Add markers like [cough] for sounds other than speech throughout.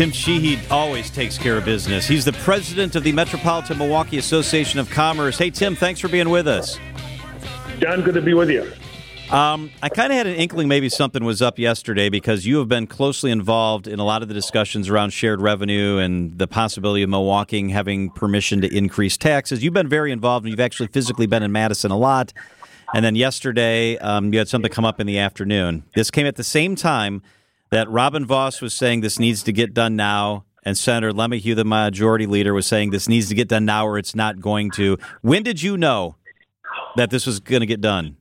Tim Sheehy always takes care of business. He's the president of the Metropolitan Milwaukee Association of Commerce. Hey, Tim, thanks for being with us. John, good to be with you. Um, I kind of had an inkling maybe something was up yesterday because you have been closely involved in a lot of the discussions around shared revenue and the possibility of Milwaukee having permission to increase taxes. You've been very involved and you've actually physically been in Madison a lot. And then yesterday, um, you had something come up in the afternoon. This came at the same time that Robin Vos was saying this needs to get done now, and Senator LeMahieu, the majority leader, was saying this needs to get done now or it's not going to. When did you know that this was going to get done?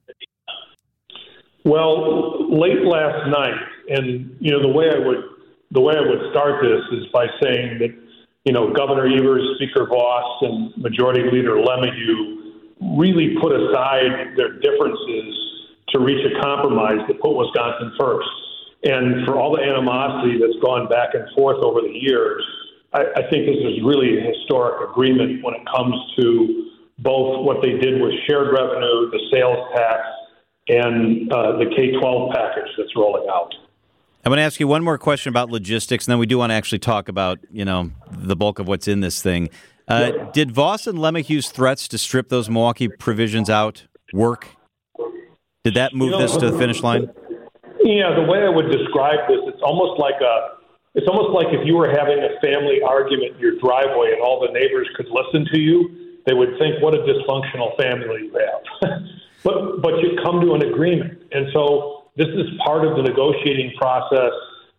Well, late last night, and you know the way I would the way I would start this is by saying that you know Governor Evers, Speaker Vos, and Majority Leader LeMahieu really put aside their differences to reach a compromise that put Wisconsin first. And for all the animosity that's gone back and forth over the years, I, I think this is really a historic agreement when it comes to both what they did with shared revenue, the sales tax, and uh, the K 12 package that's rolling out. I'm going to ask you one more question about logistics, and then we do want to actually talk about you know the bulk of what's in this thing. Uh, yeah. Did Vos and LeMahieu's threats to strip those Milwaukee provisions out work? Did that move you know, this to the finish line? Yeah, the way I would describe this, it's almost like a, it's almost like if you were having a family argument in your driveway and all the neighbors could listen to you, they would think, "What a dysfunctional family you have." [laughs] but but you come to an agreement, and so this is part of the negotiating process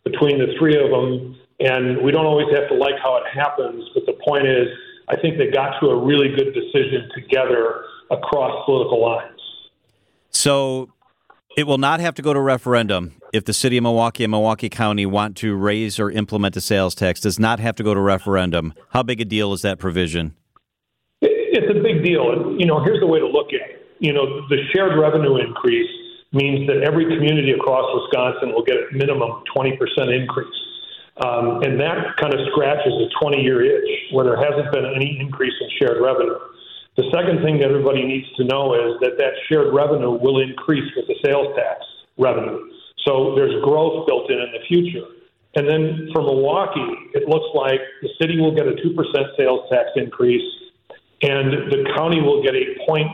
between the three of them. And we don't always have to like how it happens, but the point is, I think they got to a really good decision together across political lines. So it will not have to go to referendum if the city of Milwaukee and Milwaukee County want to raise or implement a sales tax. Does not have to go to referendum. How big a deal is that provision? It's a big deal. You know, here's the way to look at it. You know, the shared revenue increase means that every community across Wisconsin will get a minimum 20% increase. Um, and that kind of scratches a 20 year itch where there hasn't been any increase in shared revenue. The second thing that everybody needs to know is that that shared revenue will increase with the sales tax revenue. So there's growth built in in the future. And then for Milwaukee, it looks like the city will get a 2% sales tax increase, and the county will get a 0.4%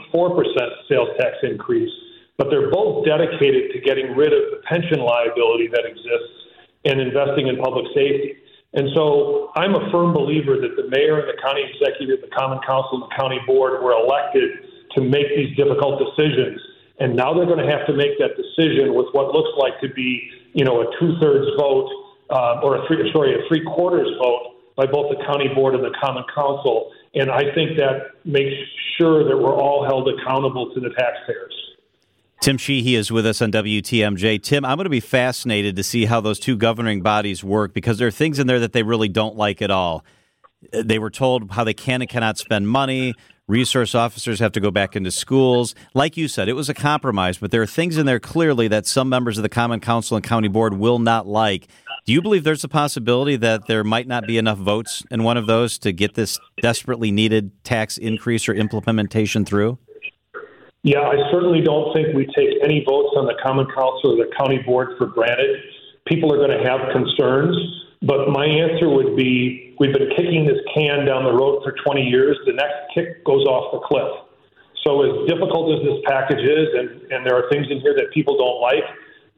sales tax increase. But they're both dedicated to getting rid of the pension liability that exists and investing in public safety. And so I'm a firm believer that the mayor and the county executive, the common council, and the county board were elected to make these difficult decisions. And now they're going to have to make that decision with what looks like to be, you know, a two-thirds vote uh, or a three, sorry, a three-quarters vote by both the county board and the common council. And I think that makes sure that we're all held accountable to the taxpayers. Tim Sheehy is with us on WTMJ. Tim, I'm going to be fascinated to see how those two governing bodies work because there are things in there that they really don't like at all. They were told how they can and cannot spend money. Resource officers have to go back into schools. Like you said, it was a compromise, but there are things in there clearly that some members of the Common Council and County Board will not like. Do you believe there's a possibility that there might not be enough votes in one of those to get this desperately needed tax increase or implementation through? Yeah, I certainly don't think we take any votes on the Common Council or the County Board for granted. People are going to have concerns, but my answer would be we've been kicking this can down the road for 20 years. The next kick goes off the cliff. So, as difficult as this package is, and, and there are things in here that people don't like,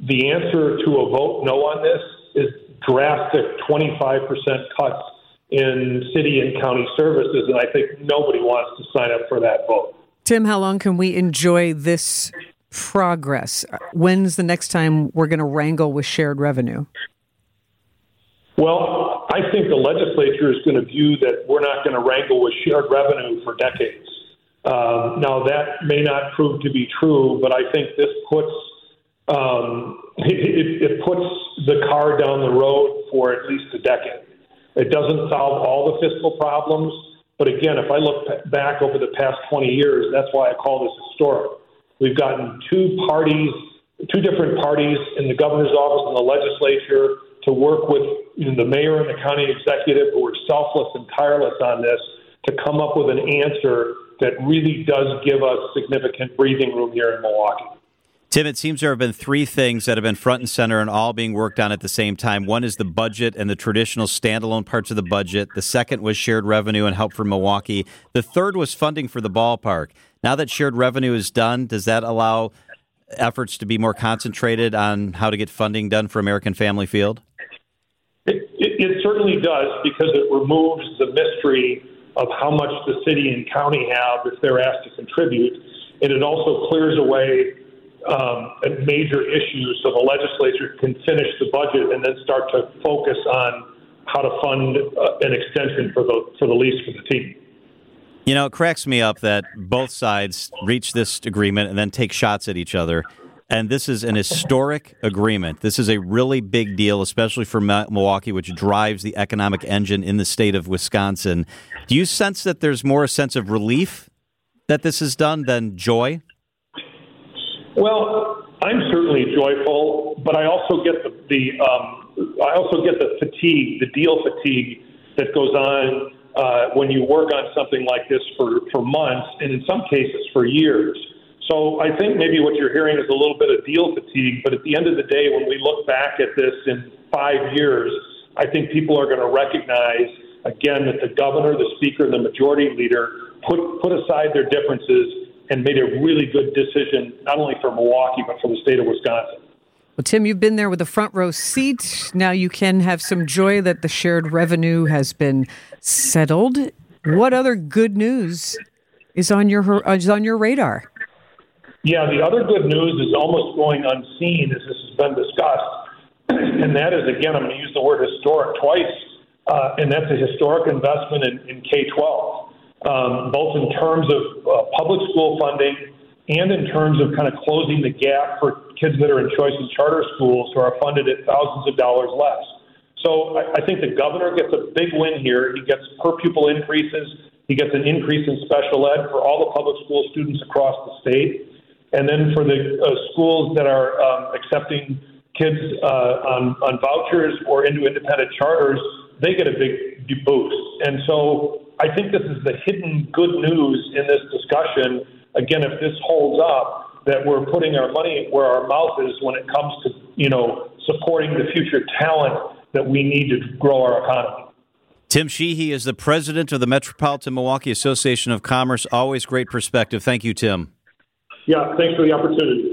the answer to a vote no on this is drastic 25% cuts in city and county services, and I think nobody wants to sign up for that vote. Tim, how long can we enjoy this progress? When's the next time we're going to wrangle with shared revenue? Well, I think the legislature is going to view that we're not going to wrangle with shared revenue for decades. Um, now, that may not prove to be true, but I think this puts um, [laughs] it, it puts the car down the road for at least a decade. It doesn't solve all the fiscal problems, but again, if I look back over the past 20 years, that's why I call this historic. We've gotten two parties, two different parties in the governor's office and the legislature to work with you know, the mayor and the county executive who are selfless and tireless on this to come up with an answer that really does give us significant breathing room here in Milwaukee. Tim, it seems there have been three things that have been front and center and all being worked on at the same time. One is the budget and the traditional standalone parts of the budget. The second was shared revenue and help for Milwaukee. The third was funding for the ballpark. Now that shared revenue is done, does that allow efforts to be more concentrated on how to get funding done for American Family Field? It, it, it certainly does because it removes the mystery of how much the city and county have if they're asked to contribute. And it also clears away um, major issues so the legislature can finish the budget and then start to focus on how to fund uh, an extension for the for the lease for the team. You know, it cracks me up that both sides reach this agreement and then take shots at each other. And this is an historic agreement. This is a really big deal, especially for Milwaukee, which drives the economic engine in the state of Wisconsin. Do you sense that there's more a sense of relief that this is done than joy? Well, I'm certainly joyful, but I also get the, the um, I also get the fatigue, the deal fatigue that goes on uh, when you work on something like this for, for months and in some cases for years. So I think maybe what you're hearing is a little bit of deal fatigue, but at the end of the day, when we look back at this in five years, I think people are going to recognize again that the governor, the speaker, and the majority leader put put aside their differences and made a really good decision, not only for Milwaukee, but for the state of Wisconsin. Well, Tim, you've been there with a front row seat. Now you can have some joy that the shared revenue has been settled. What other good news is on your is on your radar? Yeah, the other good news is almost going unseen as this has been discussed, [clears throat] and that is again, I'm going to use the word historic twice, uh, and that's a historic investment in, in K 12 um, both in terms of uh, public school funding and in terms of kind of closing the gap for kids that are in choice and charter schools who are funded at thousands of dollars less. So I, I think the governor gets a big win here. He gets per pupil increases. He gets an increase in special ed for all the public school students across the state. And then for the uh, schools that are um, accepting kids uh, on, on vouchers or into independent charters, they get a big boost. And so I think this is the hidden good news in this discussion. Again, if this holds up, that we're putting our money where our mouth is when it comes to, you know, supporting the future talent that we need to grow our economy. Tim Sheehy is the president of the Metropolitan Milwaukee Association of Commerce. Always great perspective. Thank you, Tim. Yeah, thanks for the opportunity.